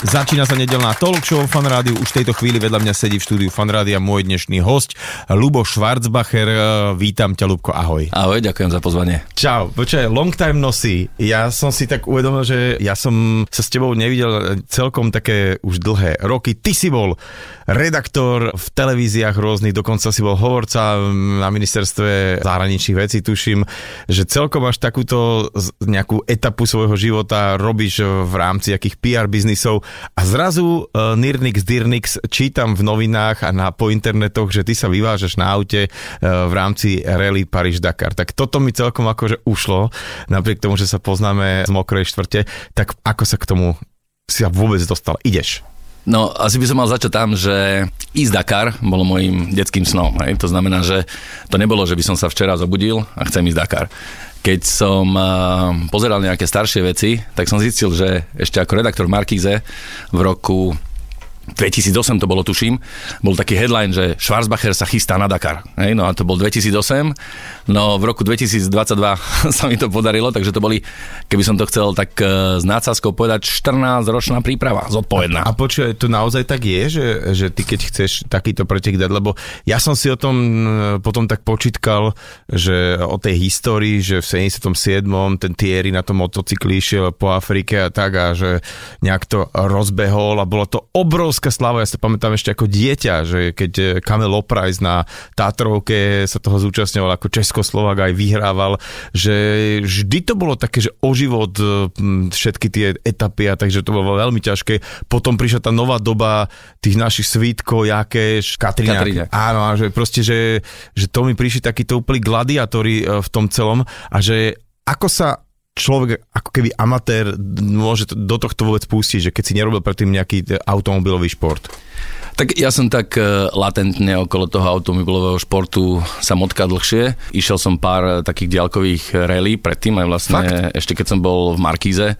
Začína sa nedelná talk show Fan Rádiu. Už v tejto chvíli vedľa mňa sedí v štúdiu Fan Rádia môj dnešný host, Lubo Schwarzbacher. Vítam ťa, Lubko, ahoj. Ahoj, ďakujem za pozvanie. Čau, počkaj, long time no see. Ja som si tak uvedomil, že ja som sa s tebou nevidel celkom také už dlhé roky. Ty si bol redaktor v televíziách rôznych, dokonca si bol hovorca na ministerstve zahraničných vecí, tuším, že celkom až takúto nejakú etapu svojho života robíš v rámci akých PR biznisov a zrazu uh, Nirnix Dirnix čítam v novinách a na, po internetoch, že ty sa vyvážaš na aute uh, v rámci Rally Paríž-Dakar. Tak toto mi celkom akože ušlo, napriek tomu, že sa poznáme z mokrej štvrte, tak ako sa k tomu si sa vôbec dostal? Ideš. No, asi by som mal začať tam, že ísť Dakar bolo môjim detským snom. Hej? To znamená, že to nebolo, že by som sa včera zobudil a chcem ísť Dakar. Keď som uh, pozeral nejaké staršie veci, tak som zistil, že ešte ako redaktor v Markíze v roku 2008 to bolo, tuším, bol taký headline, že Schwarzbacher sa chystá na Dakar. Hej, no a to bol 2008, no v roku 2022 sa mi to podarilo, takže to boli, keby som to chcel tak uh, s nácazkou povedať, 14-ročná príprava, zodpovedná. A počuj, to naozaj tak je, že, že ty keď chceš takýto pretek dať, lebo ja som si o tom e, potom tak počítkal, že o tej histórii, že v 77. ten Thierry na tom motocykli išiel po Afrike a tak a že nejak to rozbehol a bolo to obrovská slava. Ja sa pamätám ešte ako dieťa, že keď e, Kamil Oprajs na Tátrovke sa toho zúčastňoval ako Českoslovak aj vyhrával, že vždy to bolo také, že o život e, m, všetky tie etapy a takže to bolo veľmi ťažké. Potom prišla tá nová doba tých našich svítkov, Jakeš, Katriňák. Katriňák. Áno, a že proste, že, že to mi prišli takíto úplní gladiátori e, v tom celom a že ako sa človek ako keby amatér môže do tohto vôbec pustiť, že keď si nerobil predtým nejaký e, automobilový šport. Tak ja som tak eh, latentne okolo toho automobilového športu sa motka dlhšie. Išiel som pár takých diaľkových rally predtým, aj vlastne Fakt? ešte keď som bol v Markíze.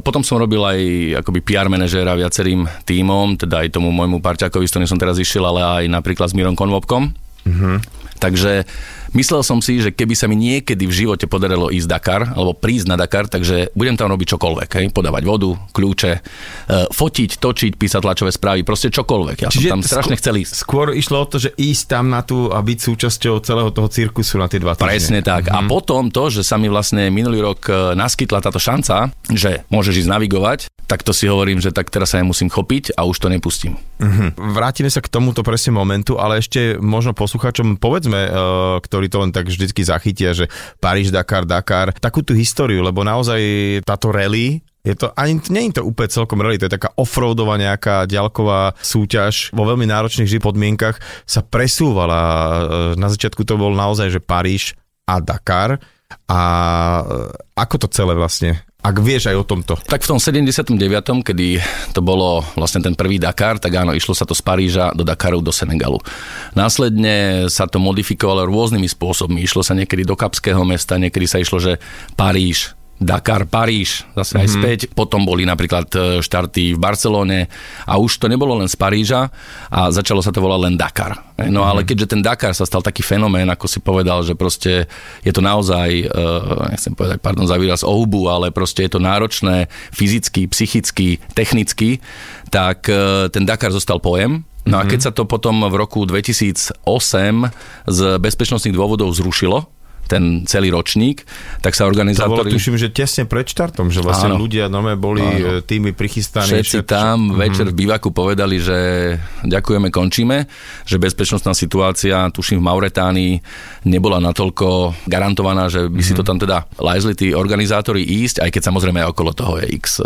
Potom som robil aj akoby PR manažéra viacerým tímom, teda aj tomu môjmu parťakovi, s ktorým som teraz išiel, ale aj napríklad s Mirom Konvopkom. Takže myslel som si, že keby sa mi niekedy v živote podarilo ísť Dakar, alebo prísť na Dakar, takže budem tam robiť čokoľvek, hej? podávať vodu, kľúče, e, fotiť, točiť, písať tlačové správy, proste čokoľvek. Ja som tam strašne skôr- chcel ísť. Skôr išlo o to, že ísť tam na tú a byť súčasťou celého toho cirkusu na tie dva týždne. Presne tak. A potom to, že sa mi vlastne minulý rok e, naskytla táto šanca, že môžeš ísť navigovať, tak to si hovorím, že tak teraz sa ja musím chopiť a už to nepustím. Mhm. Vrátime sa k tomuto presne momentu, ale ešte možno poslucháčom povedzme, e, ktorí to len tak vždycky zachytia, že Paríž, Dakar, Dakar, takú tú históriu, lebo naozaj táto rally je to, ani nie je to úplne celkom rally, to je taká offroadová nejaká ďalková súťaž vo veľmi náročných podmienkach sa presúvala. Na začiatku to bol naozaj, že Paríž a Dakar. A e, ako to celé vlastne? Ak vieš aj o tomto. Tak v tom 79., kedy to bolo vlastne ten prvý Dakar, tak áno, išlo sa to z Paríža do Dakaru, do Senegalu. Následne sa to modifikovalo rôznymi spôsobmi. Išlo sa niekedy do Kapského mesta, niekedy sa išlo, že Paríž, Dakar, Paríž, zase aj späť. Potom boli napríklad e, štarty v Barcelóne a už to nebolo len z Paríža a začalo sa to volať len Dakar. E, No ale keďže ten Dakar sa stal taký fenomén, ako si povedal, že proste je to naozaj, uh, nechcem povedať, pardon za výraz, o hubu, ale proste je to náročné fyzicky, psychicky, technicky, tak ten Dakar zostal pojem. No a keď sa to potom v roku 2008 z bezpečnostných dôvodov zrušilo, ten celý ročník, tak sa To bolo, organizátori... tuším, že tesne pred štartom, že vlastne Áno. ľudia nome boli Áno. e, tými prichystaní. Všetci všet- tam Mhm. večer v bivaku povedali, že ďakujeme, končíme, že bezpečnostná situácia, tuším v Mauretánii, nebola natoľko garantovaná, že by si to tam teda lajzli tí organizátori ísť, aj keď samozrejme okolo toho je x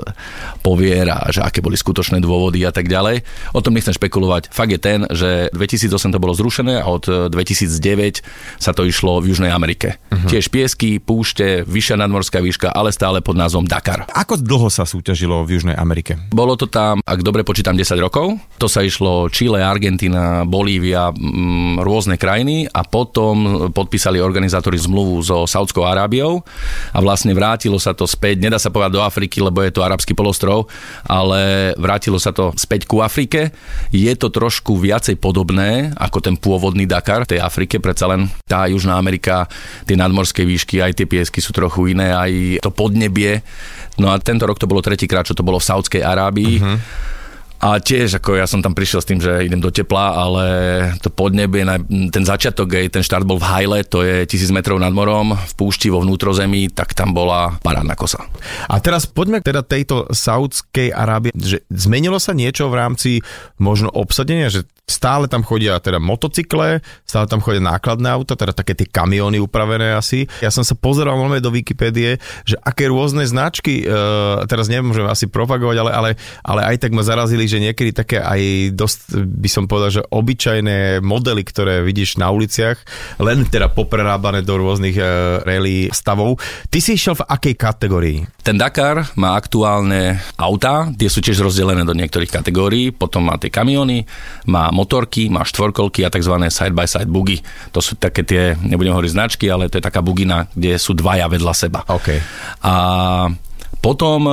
povier a že aké boli skutočné dôvody a tak ďalej. O tom nechcem špekulovať. Fakt je ten, že 2008 to bolo zrušené a od 2009 sa to išlo v Južnej Amerike. Uh-huh. Tiež piesky, púšte, vyššia nadmorská výška, ale stále pod názvom Dakar. Ako dlho sa súťažilo v Južnej Amerike? Bolo to tam, ak dobre počítam, 10 rokov. To sa išlo Chile, Argentina, Bolívia, m, rôzne krajiny a potom podpísali organizátori zmluvu so Saudskou Arábiou a vlastne vrátilo sa to späť, nedá sa povedať do Afriky, lebo je to arabský polostrov, ale vrátilo sa to späť ku Afrike. Je to trošku viacej podobné ako ten pôvodný Dakar v tej Afrike, predsa len tá Južná Amerika, tie nadmorské výšky, aj tie piesky sú trochu iné, aj to podnebie. No a tento rok to bolo tretíkrát, čo to bolo v Saudskej Arábii. Uh-huh. A tiež, ako ja som tam prišiel s tým, že idem do tepla, ale to podnebie, ten začiatok, ten štart bol v Hajle, to je 1000 metrov nad morom, v púšti vo vnútrozemí, tak tam bola parádna kosa. A teraz poďme teda tejto Saudskej Arábie, že zmenilo sa niečo v rámci možno obsadenia, že Stále tam chodia teda motocykle, stále tam chodia nákladné auta, teda také tie kamiony upravené asi. Ja som sa pozeral veľmi do Wikipédie, že aké rôzne značky, e, teraz nemôžem asi propagovať, ale, ale, ale aj tak ma zarazili, že niekedy také aj dosť, by som povedal, že obyčajné modely, ktoré vidíš na uliciach, len teda poprerábané do rôznych e, rally stavov. Ty si išiel v akej kategórii? Ten Dakar má aktuálne auta, tie sú tiež rozdelené do niektorých kategórií, potom má tie kamiony, má motorky, má štvorkolky a tzv. side-by-side bugy. To sú také tie, nebudem hovoriť značky, ale to je taká bugina, kde sú dvaja vedľa seba. Okay. A potom e,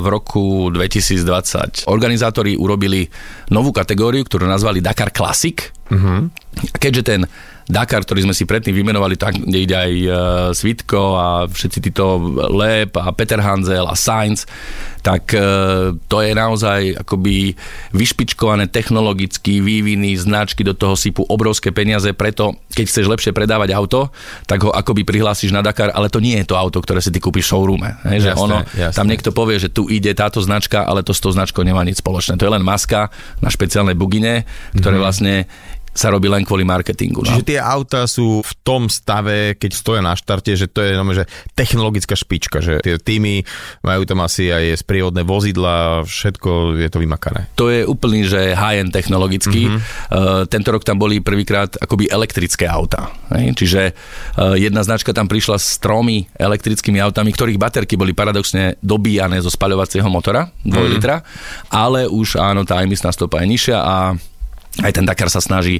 v roku 2020 organizátori urobili novú kategóriu, ktorú nazvali Dakar Classic. Uh-huh. Keďže ten Dakar, ktorý sme si predtým vymenovali, tak kde ide aj uh, Svitko a všetci títo Leb a Peter Hanzel a Sainz, tak uh, to je naozaj akoby vyšpičkované technologicky, výviny, značky do toho sypú obrovské peniaze, preto keď chceš lepšie predávať auto, tak ho akoby prihlásiš na Dakar, ale to nie je to auto, ktoré si ty kúpiš v showroome. Hej, že jasné, ono, jasné. Tam niekto povie, že tu ide táto značka, ale to s tou značkou nemá nič spoločné. To je len maska na špeciálnej bugine, ktoré mm-hmm. vlastne sa robí len kvôli marketingu. No. Čiže tie auta sú v tom stave, keď stoja na štarte, že to je no, že technologická špička, že tie týmy majú tam asi aj sprievodné vozidla, všetko je to vymakané. To je úplný, že high-end technologicky. Mm-hmm. Uh, tento rok tam boli prvýkrát akoby elektrické auta. Hej? Čiže uh, jedna značka tam prišla s tromi elektrickými autami, ktorých baterky boli paradoxne dobíjane zo spaľovacieho motora, 2 mm-hmm. litra, ale už áno, tá emisná stopa je nižšia a aj ten Dakar sa snaží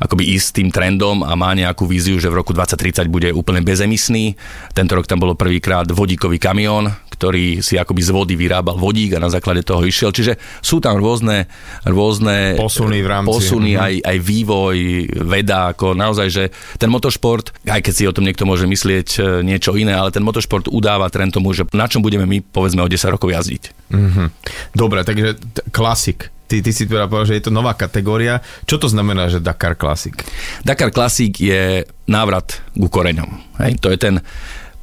akoby ísť tým trendom a má nejakú víziu, že v roku 2030 bude úplne bezemisný. Tento rok tam bolo prvýkrát vodíkový kamión, ktorý si akoby z vody vyrábal vodík a na základe toho išiel. Čiže sú tam rôzne, rôzne posuny, v rámci. posuny mm-hmm. aj, aj vývoj, veda, ako naozaj, že ten motošport, aj keď si o tom niekto môže myslieť e, niečo iné, ale ten motošport udáva trend tomu, že na čom budeme my povedzme o 10 rokov jazdiť. Mm-hmm. Dobre, takže t- klasik ty, ty si teda povedal, že je to nová kategória. Čo to znamená, že Dakar Classic? Dakar Classic je návrat ku koreňom. Hej? To je ten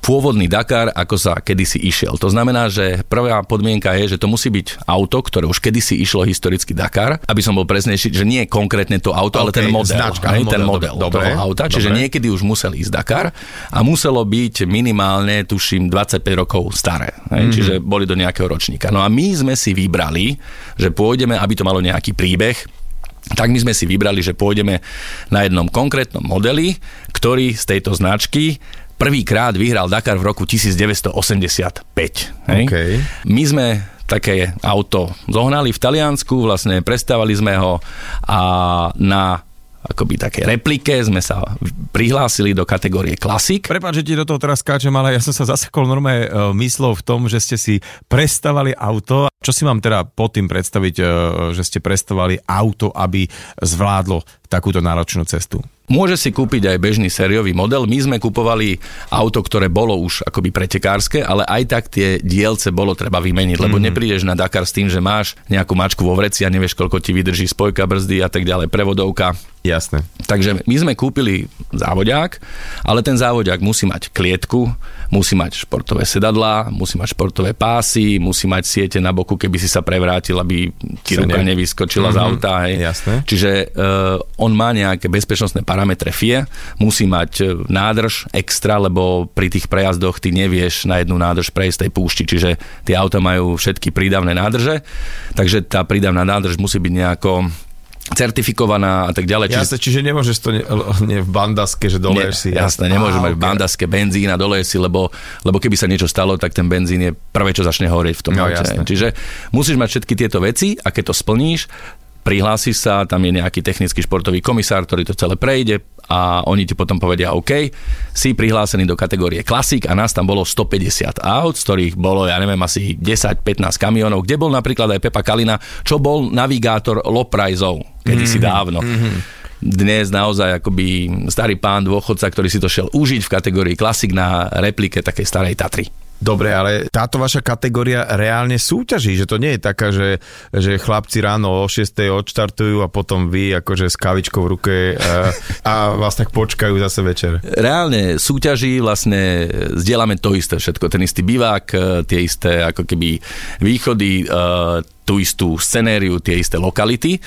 pôvodný Dakar, ako sa kedysi išiel. To znamená, že prvá podmienka je, že to musí byť auto, ktoré už kedysi išlo historicky Dakar, aby som bol presnejší, že nie konkrétne to auto, okay, ale ten model. Značka, hej, model, ten model dobre, toho auta. Dobre. Čiže niekedy už musel ísť Dakar a muselo byť minimálne, tuším, 25 rokov staré. Hej, mm-hmm. Čiže boli do nejakého ročníka. No a my sme si vybrali, že pôjdeme, aby to malo nejaký príbeh, tak my sme si vybrali, že pôjdeme na jednom konkrétnom modeli, ktorý z tejto značky prvýkrát vyhral Dakar v roku 1985. Hej? Okay. My sme také auto zohnali v Taliansku, vlastne prestávali sme ho a na akoby také replike, sme sa prihlásili do kategórie klasik. Prepáč, že ti do toho teraz skáčem, ale ja som sa zasekol normálne myslou v tom, že ste si prestavali auto. Čo si mám teda pod tým predstaviť, uh, že ste prestavali auto, aby zvládlo takúto náročnú cestu? Môže si kúpiť aj bežný sériový model. My sme kupovali auto, ktoré bolo už akoby pretekárske, ale aj tak tie dielce bolo treba vymeniť, lebo mm-hmm. neprídeš na Dakar s tým, že máš nejakú mačku vo vreci a nevieš, koľko ti vydrží spojka, brzdy a tak ďalej, prevodovka. Jasné. Takže my sme kúpili závodiak, ale ten závodiak musí mať klietku, musí mať športové sedadlá, musí mať športové pásy, musí mať siete na boku, keby si sa prevrátil, aby ti ruka nevyskočila mm-hmm. z auta. Hej. Jasné. Čiže uh, on má nejaké bezpečnostné parametre FIE, musí mať e, nádrž extra, lebo pri tých prejazdoch ty nevieš na jednu nádrž prejsť tej púšti, čiže tie auta majú všetky prídavné nádrže, takže tá prídavná nádrž musí byť nejako certifikovaná a tak ďalej. Jasne, čiže nemôžeš to ne, ne v bandaske, že doleješ si. Jasné, nemôžeš mať v okay. bandaske benzín a doleješ si, lebo, lebo keby sa niečo stalo, tak ten benzín je prvé, čo začne horieť v tom No, aute. jasné. Čiže musíš mať všetky tieto veci a keď to splníš, prihlásiš sa, tam je nejaký technický športový komisár, ktorý to celé prejde a oni ti potom povedia, OK, si prihlásený do kategórie klasik a nás tam bolo 150 aut, z ktorých bolo, ja neviem, asi 10-15 kamionov, kde bol napríklad aj Pepa Kalina, čo bol navigátor Loprajzov, kedysi mm-hmm. dávno. Dnes naozaj akoby starý pán dôchodca, ktorý si to šiel užiť v kategórii klasik na replike takej starej Tatry. Dobre, ale táto vaša kategória reálne súťaží, že to nie je taká, že, že chlapci ráno o 6. odštartujú a potom vy akože s kavičkou v ruke a, a vás tak počkajú zase večer. reálne súťaží, vlastne zdieľame to isté všetko, ten istý bivák, e, tie isté ako keby východy, e, tú istú scenériu, tie isté lokality.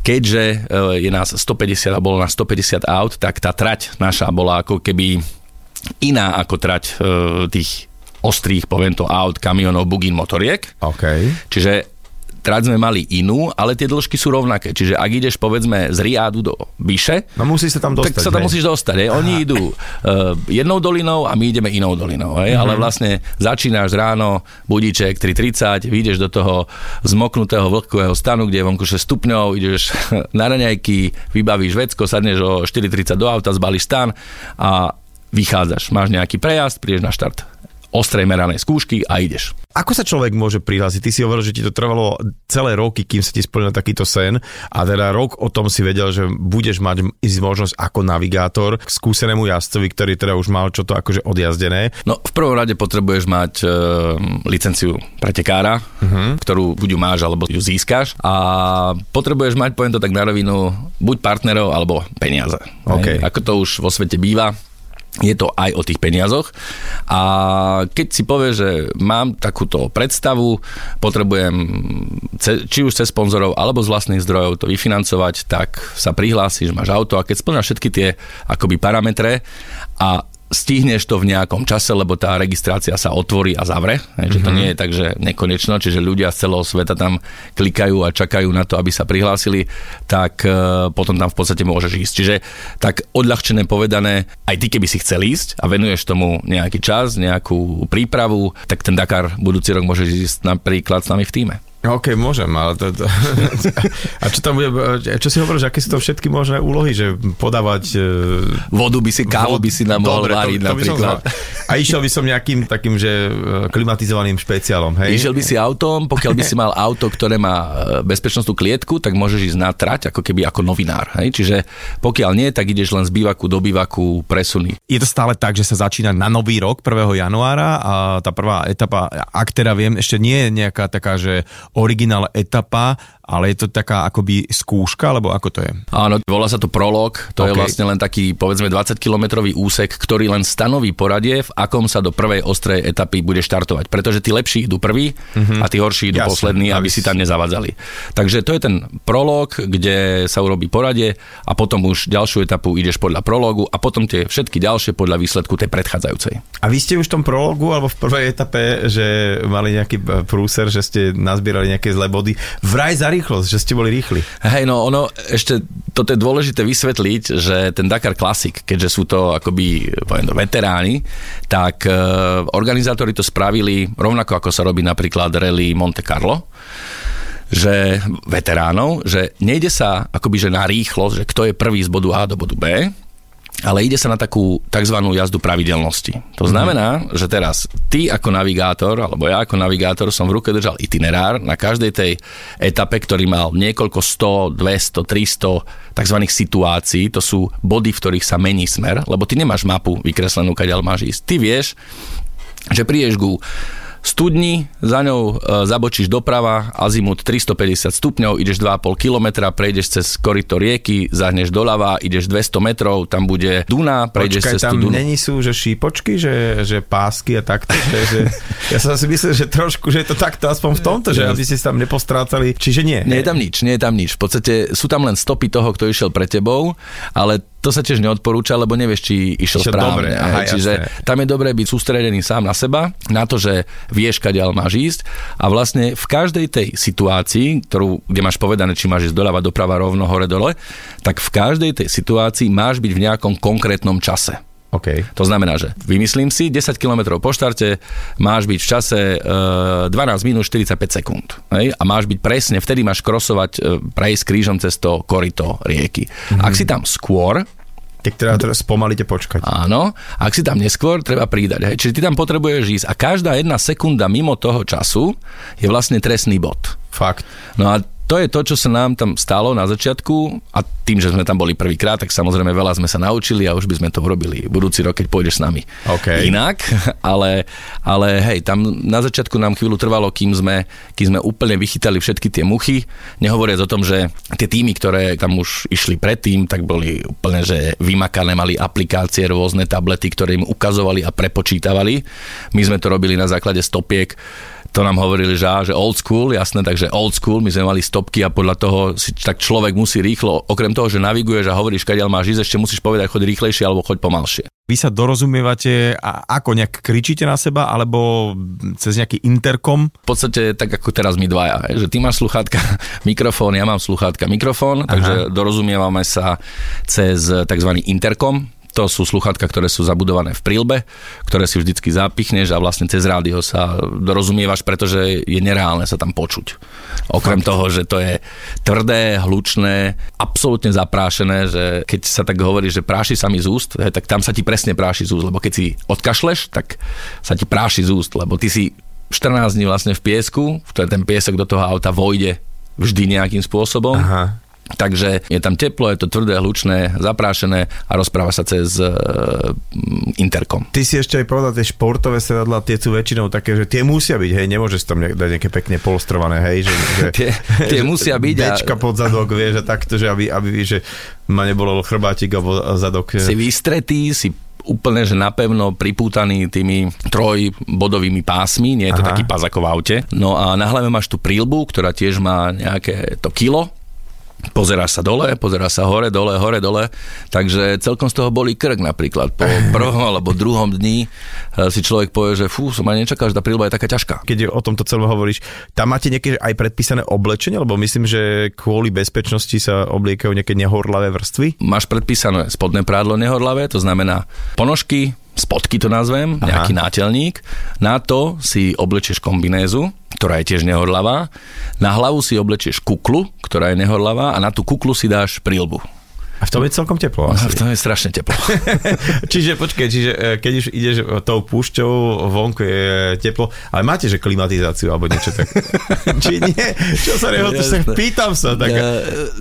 Keďže je nás 150 a bolo nás 150 aut, tak tá trať naša bola ako keby iná ako trať tých ostrých, poviem to, aut, kamionov, bugín, motoriek. OK. Čiže trať sme mali inú, ale tie dĺžky sú rovnaké. Čiže ak ideš povedzme z Riádu do Biše, No musí sa tam dostať. tak sa tam hej? musíš dostať. Hej. Oni idú uh, jednou dolinou a my ideme inou dolinou. Hej. Ale vlastne začínaš ráno, budíček 3.30, vyjdeš do toho zmoknutého vlhkového stanu, kde je vonku 6 stupňov, ideš na raňajky, vybavíš vecko, sadneš o 4.30 do auta, zbalíš stan a vychádzaš. Máš nejaký prejazd, prídeš na štart ostrej meranej skúšky a ideš. Ako sa človek môže prihlásiť? Ty si hovoril, že ti to trvalo celé roky, kým sa ti splnil takýto sen a teda rok o tom si vedel, že budeš mať možnosť ako navigátor k skúsenému jazdcovi, ktorý teda už mal čo to akože odjazdené. No v prvom rade potrebuješ mať e, licenciu pretekára, uh-huh. ktorú buď ju máš, alebo ju získaš a potrebuješ mať, poviem to tak na rovinu, buď partnerov, alebo peniaze. OK. Hej. Ako to už vo svete býva, je to aj o tých peniazoch. A keď si povieš, že mám takúto predstavu, potrebujem či už cez sponzorov alebo z vlastných zdrojov to vyfinancovať, tak sa prihlásiš, máš auto a keď splňaš všetky tie akoby parametre a stihneš to v nejakom čase, lebo tá registrácia sa otvorí a zavre. Mm-hmm. Že to nie je tak, že nekonečno, čiže ľudia z celého sveta tam klikajú a čakajú na to, aby sa prihlásili, tak e, potom tam v podstate môžeš ísť. Čiže tak odľahčené povedané, aj ty keby si chcel ísť a venuješ tomu nejaký čas, nejakú prípravu, tak ten Dakar budúci rok môžeš ísť napríklad s nami v týme. OK, môžem, ale to, to... A čo tam bude, čo si hovoríš, aké sú to všetky možné úlohy, že podávať... e, Vodu by si, kávu by si nám mohol Dobre, to- váriť to som napríklad. zvládol. A išiel by som nejakým takým, že e, klimatizovaným špeciálom, hej? Išiel by si autom, pokiaľ by si mal auto, ktoré má e, bezpečnostnú klietku, tak môžeš ísť na trať, ako keby ako novinár. Hej? Čiže pokiaľ nie, tak ideš len z bývaku do bývaku presuny. Je to stále tak, že sa začína na nový rok 1. januára a tá prvá etapa, ak teda viem, ešte nie je nejaká taká, že originál etapa, ale je to taká akoby skúška, alebo ako to je? Áno, volá sa to prolog, to okay. je vlastne len taký povedzme 20-kilometrový úsek, ktorý len stanoví poradie, v akom sa do prvej ostrej etapy bude štartovať. Pretože tí lepší idú prví mm-hmm. a tí horší idú Jasne, poslední, aby si tam nezavadzali. Takže to je ten prolog, kde sa urobí poradie a potom už ďalšiu etapu ideš podľa prologu a potom tie všetky ďalšie podľa výsledku tej predchádzajúcej. A vy ste už v tom prologu alebo v prvej etape, že mali nejaký prúser, že ste nazbierali nejaké zlé body. Vraj za rýchlosť, že ste boli rýchli. Hej, no ono, ešte toto je dôležité vysvetliť, že ten Dakar Classic, keďže sú to akoby, poviem veteráni, tak e, organizátori to spravili rovnako ako sa robí napríklad rally Monte Carlo, že veteránov, že nejde sa akoby že na rýchlosť, že kto je prvý z bodu A do bodu B, ale ide sa na takú tzv. jazdu pravidelnosti. To znamená, že teraz ty ako navigátor, alebo ja ako navigátor som v ruke držal itinerár na každej tej etape, ktorý mal niekoľko 100, 200, 300 tzv. situácií. To sú body, v ktorých sa mení smer, lebo ty nemáš mapu vykreslenú, kadeľ máš ísť. Ty vieš, že prídeš ku studni, za ňou e, zabočíš doprava, azimut 350 stupňov, ideš 2,5 kilometra, prejdeš cez korito rieky, zahneš doľava, ideš 200 metrov, tam bude Duna, prejdeš Počkaj, cez tam tú Dunu. není sú, že šípočky, že, že pásky a takto. Že, že, ja som si myslel, že trošku, že je to takto aspoň v tomto, že aby ste sa tam nepostrácali. Čiže nie. Nie je tam nič, nie je tam nič. V podstate sú tam len stopy toho, kto išiel pre tebou, ale to sa tiež neodporúča, lebo nevieš, či išiel Išiel správne. dobre, aha, hej. Čiže jasné. tam je dobré byť sústredený sám na seba, na to, že vieš, kadiaľ máš ísť a vlastne v každej tej situácii, ktorú, kde máš povedané, či máš ísť doľava, doprava, rovno, hore, dole, tak v každej tej situácii máš byť v nejakom konkrétnom čase. OK. To znamená, že vymyslím si, 10 km po štarte máš byť v čase e, 12 minút 45 sekúnd. Hej? A máš byť presne, vtedy máš krosovať, e, prejsť krížom cez to korito rieky. Mm-hmm. Ak si tam skôr, Tak teda teraz spomalite počkať. áno, ak si tam neskôr, treba pridať. Hej? Čiže ty tam potrebuješ ísť a každá jedna sekunda mimo toho času je vlastne trestný bod. Fakt. No a to je to, čo sa nám tam stalo na začiatku a tým, že sme tam boli prvýkrát, tak samozrejme veľa sme sa naučili a už by sme to urobili budúci rok, keď pôjdeš s nami. OK. Inak, ale, ale hej, tam na začiatku nám chvíľu trvalo, kým sme, kým sme úplne vychytali všetky tie muchy, nehovoriac o tom, že tie týmy, ktoré tam už išli predtým, tak boli úplne, že vymakané, mali aplikácie, rôzne tablety, ktoré im ukazovali a prepočítavali. My sme to robili na základe stopiek to nám hovorili, že, á, že old school, jasné, takže old school, my sme mali stopky a podľa toho si tak človek musí rýchlo, okrem toho, že naviguješ a hovoríš, kadiaľ máš ísť, ešte musíš povedať, choď rýchlejšie alebo choď pomalšie. Vy sa dorozumievate a ako nejak kričíte na seba, alebo cez nejaký interkom? V podstate tak ako teraz my dvaja, že ty máš sluchátka, mikrofón, ja mám sluchátka, mikrofón, takže dorozumievame sa cez tzv. interkom, to sú sluchátka, ktoré sú zabudované v prílbe, ktoré si vždycky zapichneš a vlastne cez rádio sa dorozumievaš, pretože je nereálne sa tam počuť. Okrem Fakt. toho, že to je tvrdé, hlučné, absolútne zaprášené, že keď sa tak hovorí, že práši sa mi z úst, hej, tak tam sa ti presne práši z úst, lebo keď si odkašleš, tak sa ti práši z úst, lebo ty si 14 dní vlastne v piesku, v ten piesok do toho auta vojde vždy nejakým spôsobom. Aha. Takže je tam teplo, je to tvrdé, hlučné, zaprášené a rozpráva sa cez uh, interkom. Ty si ešte aj povedal, tie športové sedadla, tie sú väčšinou také, že tie musia byť, hej, nemôžeš tam ne- dať nejaké pekne polstrované, hej, že, že Tie, tie musia byť a Dečka pod zadok, vieš, a takto, že aby, aby že ma nebolo chrbátik alebo zadok. si vystretý, si úplne, že napevno pripútaný tými trojbodovými pásmi, nie je to Aha. taký pás ako v aute. No a na hlave máš tú prílbu, ktorá tiež má nejaké to kilo, pozeráš sa dole, pozeráš sa hore, dole, hore, dole, takže celkom z toho boli krk napríklad. Po prvom alebo druhom dni eh, si človek povie, že fú, som ani nečakal, že tá prílba je taká ťažká. Keď o tomto celom hovoríš, tam máte nejaké aj predpísané oblečenie, lebo myslím, že kvôli bezpečnosti sa obliekajú nejaké nehorlavé vrstvy. Máš predpísané spodné prádlo nehorlavé, to znamená ponožky, spodky to nazvem, Aha. nejaký nátelník. Na to si oblečieš kombinézu, ktorá je tiež nehorlavá. Na hlavu si oblečieš kuklu, ktorá je nehorlavá a na tú kuklu si dáš prílbu. A v tom je celkom teplo. A Asi. v tom je strašne teplo. čiže počkaj, čiže e, keď už ideš tou púšťou, vonku je teplo, ale máte, že klimatizáciu alebo niečo tak. Či nie? Čo sa? Tak Jasné. pýtam sa. Tak, E,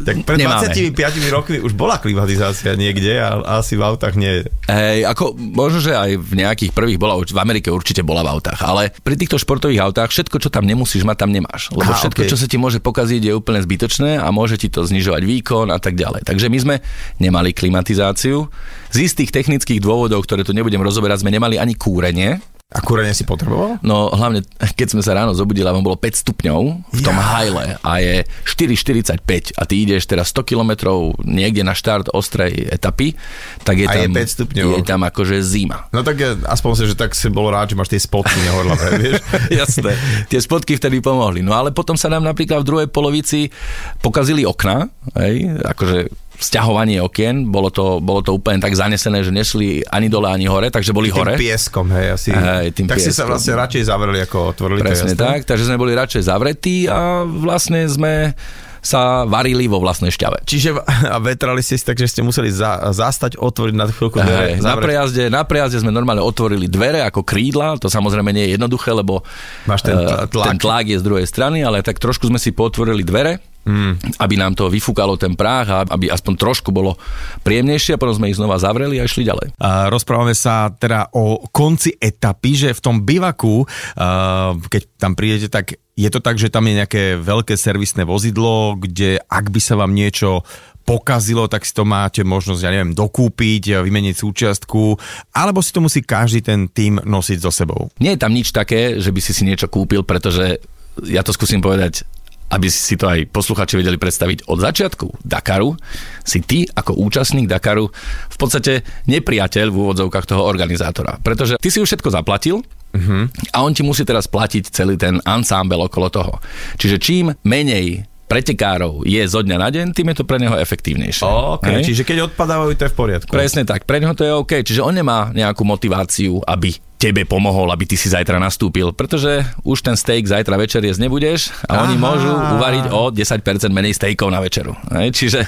tak pred nemáme. 25 rokmi už bola klimatizácia niekde, ale asi v autách nie. Hej, ako možno, že aj v nejakých prvých bola, v Amerike určite bola v autách, ale pri týchto športových autách všetko, čo tam nemusíš mať, tam nemáš. Lebo Aha, všetko, čo sa ti môže pokaziť, je úplne zbytočné a môže ti to znižovať výkon a tak ďalej. Takže my sme nemali klimatizáciu. Z istých technických dôvodov, ktoré tu nebudem rozoberať, sme nemali ani kúrenie. A kúrenie si potreboval? No hlavne, keď sme sa ráno zobudili, a bolo 5 stupňov v tom Ja. hajle a je 4,45 a ty ideš teraz 100 kilometrov niekde na štart ostrej etapy, tak je A je tam, 5 stupňov. je tam akože zima. No tak ja, aspoň si, že tak si bol rád, že máš tie spotky nehorlavé, vieš? Jasné. Tie spodky vtedy pomohli. No ale potom sa nám napríklad v druhej polovici pokazili okna, hej, akože sťahovanie okien, bolo to, bolo to úplne tak zanesené, že nesli ani dole, ani hore, takže boli Tým hore. pieskom, hej, asi. Hej, tým tak si sa pieskom. vlastne radšej zavreli, ako otvorili. to Presne jasné. tak, takže sme boli radšej zavretí a vlastne sme sa varili vo vlastnej šťave. Čiže a vetrali ste si tak, že ste museli za, zastať, otvoriť na chvíľku dvere, Hej, na, prejazde, na prejazde sme normálne otvorili dvere ako krídla, to samozrejme nie je jednoduché, lebo Máš ten eh, tlak. ten tlak je z druhej strany, ale tak trošku sme si potvorili dvere, mm. aby nám to vyfúkalo ten práh a aby aspoň trošku bolo príjemnejšie a potom sme ich znova zavreli a išli ďalej. A rozprávame sa teda o konci etapy, že v tom bivaku, uh, keď tam prídete, tak je to tak, že tam je nejaké veľké servisné vozidlo, kde ak by sa vám niečo pokazilo, tak si to máte možnosť, ja neviem, dokúpiť, vymeniť súčiastku, alebo si to musí každý ten tým nosiť so sebou. Nie je tam nič také, že by si si niečo kúpil, pretože ja to skúsim povedať aby si to aj posluchači vedeli predstaviť od začiatku Dakaru, si ty ako účastník Dakaru v podstate nepriateľ v úvodzovkách toho organizátora. Pretože ty si už všetko zaplatil, Uh-huh. A on ti musí teraz platiť celý ten ansámbel okolo toho. Čiže čím menej pretekárov je zo dňa na deň, tým je to pre neho efektívnejšie. Okay, čiže keď odpadávajú, to je v poriadku. Presne tak, pre neho to je OK. Čiže on nemá nejakú motiváciu, aby tebe pomohol, aby ty si zajtra nastúpil, pretože už ten steak zajtra večer jesť nebudeš a Aha. oni môžu uvariť o 10% menej steakov na večeru. Čiže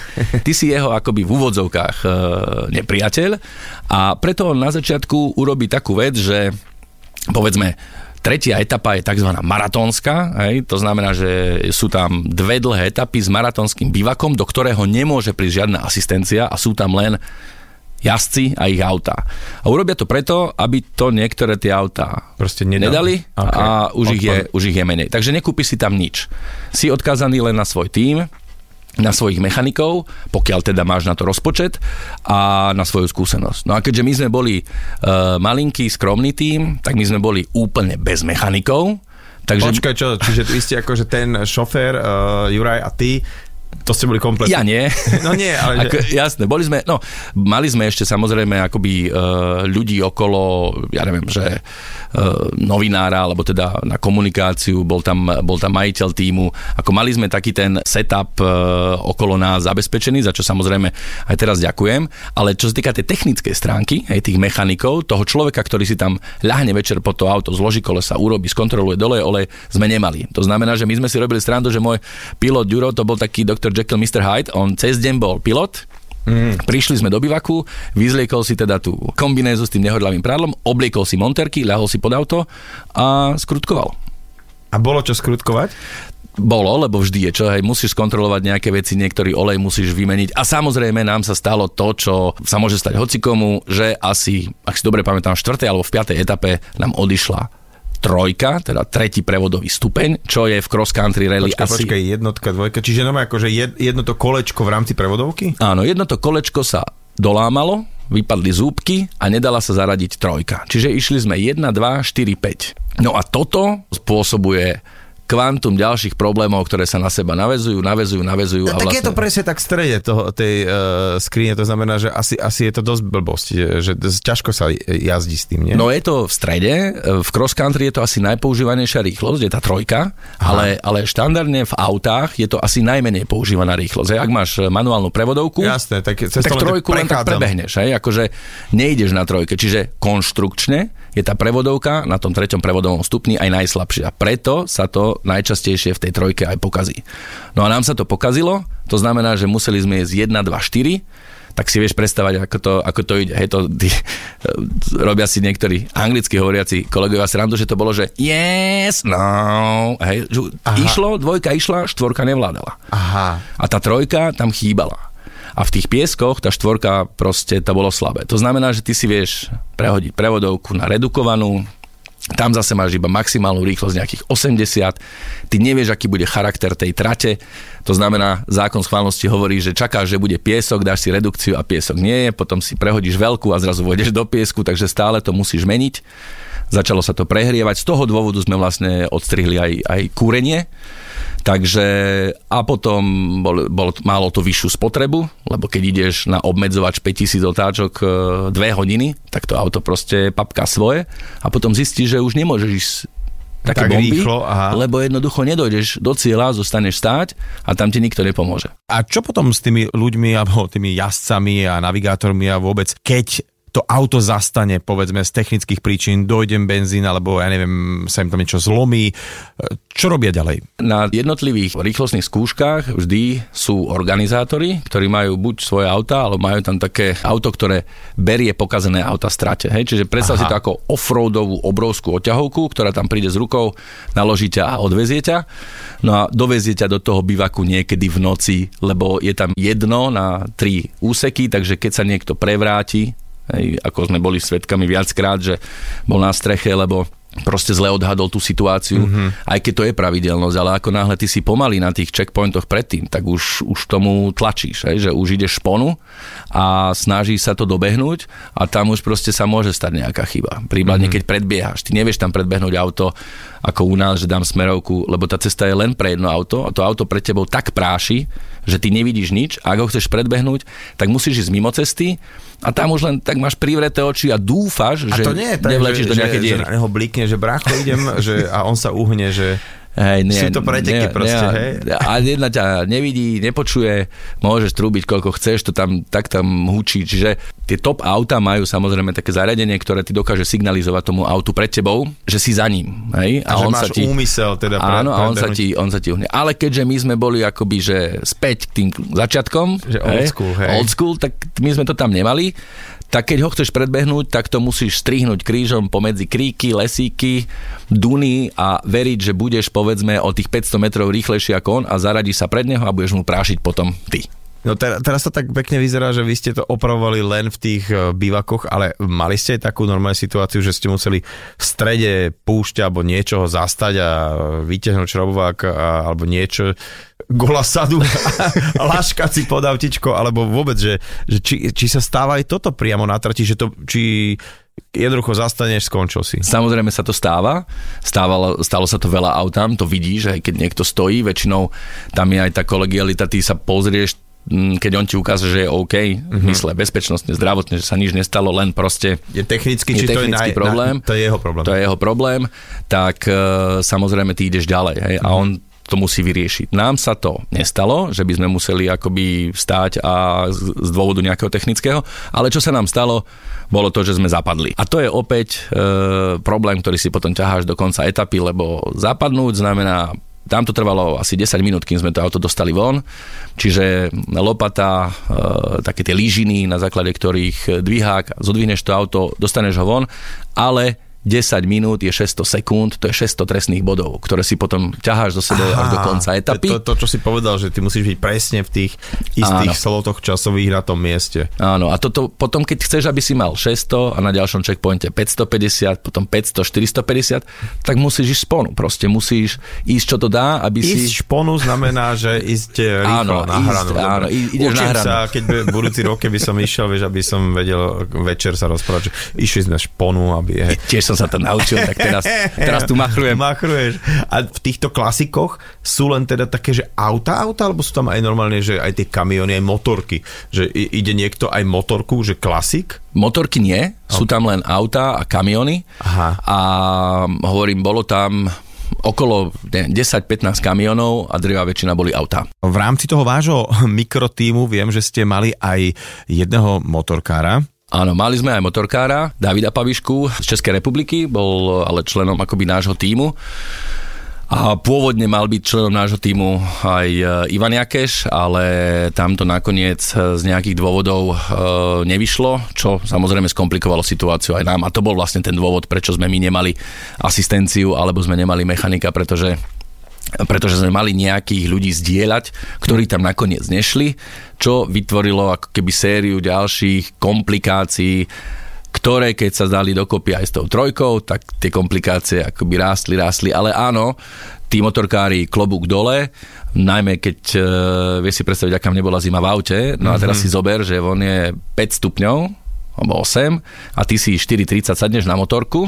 ty si jeho akoby v úvodzovkách e, nepriateľ a preto on na začiatku urobí takú vec, že povedzme Tretia etapa je tzv. maratónska, hej, to znamená, že sú tam dve dlhé etapy s maratónskym bivakom, do ktorého nemôže prísť žiadna asistencia a sú tam len jazdci a ich autá. A urobia to preto, aby to niektoré tie autá Proste nedali, nedali okay. a už ich, je, už ich je menej. Takže nekúpi si tam nič. Si odkázaný len na svoj tím, na svojich mechanikov, pokiaľ teda máš na to rozpočet a na svoju skúsenosť. No a keďže my sme boli uh, malinký, skromný tým, tak my sme boli úplne bez mechanikov, Takže... Počkaj, čo, čiže ty ste akože ten šofér, uh, Juraj a ty, to ste boli kompletne. Ja nie. No nie, ale... Ako, jasné, boli sme, no, mali sme ešte samozrejme akoby uh, ľudí okolo, ja neviem, že uh, novinára, alebo teda na komunikáciu, bol tam, bol tam majiteľ týmu. Ako mali sme taký ten setup uh, okolo nás zabezpečený, za čo samozrejme aj teraz ďakujem. Ale čo sa týka tej technickej stránky, aj tých mechanikov, toho človeka, ktorý si tam ľahne večer po to auto, zloží kolesa, urobí, skontroluje dole olej, sme nemali. To znamená, že my sme si robili strandu, že môj pilot Duro to bol taký doktor Jekyll, Mr. Hyde, on cez deň bol pilot, Mm. Prišli sme do bivaku, vyzliekol si teda tú kombinézu s tým nehodľavým prádlom, obliekol si monterky, ľahol si pod auto a skrutkoval. A bolo čo skrutkovať? Bolo, lebo vždy je čo, hej, musíš skontrolovať nejaké veci, niektorý olej musíš vymeniť a samozrejme nám sa stalo to, čo sa môže stať hocikomu, že asi, ak si dobre pamätám, v 4. alebo v 5. etape nám odišla trojka, teda tretí prevodový stupeň, čo je v cross country rally počkej, asi... Počkej, jednotka, dvojka, čiže no akože jedno to kolečko v rámci prevodovky? Áno, jedno to kolečko sa dolámalo, vypadli zúbky a nedala sa zaradiť trojka. Čiže išli sme 1, 2, 4, 5. No a toto spôsobuje kvantum ďalších problémov, ktoré sa na seba navezujú, navezujú, navezujú. No, a tak vlastne... je to presne tak v strede toho, tej uh, skrine, to znamená, že asi, asi je to dosť blbosť, že ťažko sa jazdí s tým, nie? No je to v strede, v cross country je to asi najpoužívanejšia rýchlosť, je tá trojka, ale, ale štandardne v autách je to asi najmenej používaná rýchlosť. Ak máš manuálnu prevodovku, Jasné, tak, tak trojku len tak prebehneš, hej? akože nejdeš na trojke, čiže konštrukčne je tá prevodovka na tom treťom prevodovom stupni aj najslabšia. Preto sa to najčastejšie v tej trojke aj pokazí. No a nám sa to pokazilo, to znamená, že museli sme ísť 1, 2, 4, tak si vieš predstavať, ako to, ako to ide. Hej, to, tí, robia si niektorí anglicky hovoriaci kolegovia srandu, že to bolo, že yes, no. Hej, išlo, dvojka išla, štvorka nevládala. Aha. A tá trojka tam chýbala. A v tých pieskoch tá štvorka proste to bolo slabé. To znamená, že ty si vieš prehodiť prevodovku na redukovanú, tam zase máš iba maximálnu rýchlosť nejakých 80, ty nevieš, aký bude charakter tej trate, to znamená, zákon schválnosti hovorí, že čakáš, že bude piesok, dáš si redukciu a piesok nie je, potom si prehodíš veľkú a zrazu vôjdeš do piesku, takže stále to musíš meniť. Začalo sa to prehrievať, z toho dôvodu sme vlastne odstrihli aj, aj kúrenie, Takže a potom bol, bol, malo to vyššiu spotrebu, lebo keď ideš na obmedzovač 5000 otáčok 2 e, hodiny, tak to auto proste papká svoje a potom zistíš, že už nemôžeš ísť také tak bomby, rýchlo, aha. lebo jednoducho nedojdeš do cieľa, zostaneš stáť a tam ti nikto nepomôže. A čo potom s tými ľuďmi alebo tými jazdcami a navigátormi a vôbec, keď to auto zastane, povedzme, z technických príčin, dojdem benzín, alebo ja neviem, sa im tam niečo zlomí. Čo robia ďalej? Na jednotlivých rýchlostných skúškach vždy sú organizátori, ktorí majú buď svoje auta, alebo majú tam také auto, ktoré berie pokazené auta strate. Hej? Čiže predstav Aha. si to ako offroadovú obrovskú oťahovku, ktorá tam príde s rukou, naloží ťa a odvezie ťa. No a dovezie ťa do toho bivaku niekedy v noci, lebo je tam jedno na tri úseky, takže keď sa niekto prevráti, Hej, ako sme boli svetkami viackrát, že bol na streche, lebo proste zle odhadol tú situáciu, mm-hmm. aj keď to je pravidelnosť, ale ako náhle ty si pomaly na tých checkpointoch predtým, tak už, už tomu tlačíš, hej, že už ideš šponu a snaží sa to dobehnúť a tam už proste sa môže stať nejaká chyba. Prípadne, mm-hmm. keď predbiehaš, ty nevieš tam predbehnúť auto ako u nás, že dám smerovku, lebo tá cesta je len pre jedno auto a to auto pred tebou tak práši, že ty nevidíš nič a ak ho chceš predbehnúť, tak musíš ísť mimo cesty a tam už len tak máš privreté oči a dúfaš, a že to nie je tak, nevlečíš že, do nejakej že, diery. že na neho blikne, že brácho idem že, a on sa uhne, že Hej, nie, Sú to preteky nie, proste, nie, hej? A jedna ťa nevidí, nepočuje, môžeš trúbiť koľko chceš, to tam, tak tam hučí. Čiže tie top auta majú samozrejme také zariadenie, ktoré ti dokáže signalizovať tomu autu pred tebou, že si za ním. Hej? A, a že on máš sa ti, úmysel teda pre, Áno, a on sa, ti, on sa ti uhne. Ale keďže my sme boli akoby, že späť k tým začiatkom, Že old school, hej. old school, tak my sme to tam nemali, tak keď ho chceš predbehnúť, tak to musíš strihnúť krížom pomedzi kríky, lesíky, duny a veriť, že budeš povedzme o tých 500 metrov rýchlejší ako on a zaradí sa pred neho a budeš mu prášiť potom ty. No teraz, teraz to tak pekne vyzerá, že vy ste to opravovali len v tých e, bývakoch, ale mali ste takú normálnu situáciu, že ste museli v strede púšťa alebo niečoho zastať a vytiahnuť šrobovák a, alebo niečo gola sadu a laškať si pod autičko, alebo vôbec, že, že či, či sa stáva aj toto priamo na trati, že to, či jednoducho zastaneš, skončil si. Samozrejme sa to stáva, stávalo, stalo sa to veľa autám, to vidíš, aj keď niekto stojí, väčšinou tam je aj tá kolegialita, ty sa pozrieš, keď on ti ukáže, že je OK, mm-hmm. mysle bezpečnostne, zdravotne, že sa nič nestalo, len proste Je technicky, je či to je technický naj, problém, Na, to je jeho problém. to je jeho problém, tak e, samozrejme ty ideš ďalej. Hej? A on to musí vyriešiť. Nám sa to nestalo, že by sme museli akoby vstať a z, z dôvodu nejakého technického, ale čo sa nám stalo, bolo to, že sme zapadli. A to je opäť e, problém, ktorý si potom ťaháš do konca etapy, lebo zapadnúť znamená tam to trvalo asi 10 minút, kým sme to auto dostali von. Čiže lopata, e, také tie lížiny, na základe ktorých dvihák, zodvihneš to auto, dostaneš ho von, ale 10 minút je 600 sekúnd, to je 600 trestných bodov, ktoré si potom ťaháš do sebou až do konca etapy. To, to, čo si povedal, že ty musíš byť presne v tých istých Áno. slotoch časových na tom mieste. Áno, a toto potom, keď chceš, aby si mal 600 a na ďalšom checkpointe 550, potom 500, 450, tak musíš ísť sponu. Proste musíš ísť, čo to dá, aby si... Ísť šponu znamená, že ísť eh, rýchlo Áno, na hranu. ísť, áno, ideš Učím na hranu. sa, keď budúci rok, keby som išiel, vieš, aby som vedel večer sa rozprávať, že išli sme šponu, aby... Hej. Tiež som sa to naučil, tak teraz, teraz tu machrujem. Machruješ. A v týchto klasikoch sú len teda také, že auta, auta, alebo sú tam aj normálne, že aj tie kamiony, aj motorky. Že ide niekto aj motorku, že klasik? Motorky nie, sú tam len auta a kamiony. Aha. A hovorím, bolo tam okolo ne, 10-15 kamionov a drvá väčšina boli auta. V rámci toho vášho mikrotímu viem, že ste mali aj jedného motorkára. Áno, mali sme aj motorkára, Davida Pavišku z Českej republiky, bol ale členom akoby nášho týmu. A pôvodne mal byť členom nášho týmu aj e, Ivan Jakeš, ale tam to nakoniec e, z nejakých dôvodov e, nevyšlo, čo samozrejme skomplikovalo situáciu aj nám. A to bol vlastne ten dôvod, prečo sme my nemali asistenciu alebo sme nemali mechanika, pretože pretože sme mali nejakých ľudí zdieľať, ktorí tam nakoniec nešli, čo vytvorilo ako keby sériu ďalších komplikácií, ktoré keď sa dali dokopy aj s tou trojkou, tak tie komplikácie akoby rástli, rástli, ale áno, tí motorkári klobúk dole, najmä keď e, vieš si predstaviť, aká nebola zima v aute, no a teraz si zober, že on je 5 stupňov, alebo 8 a ty si 4.30 sadneš na motorku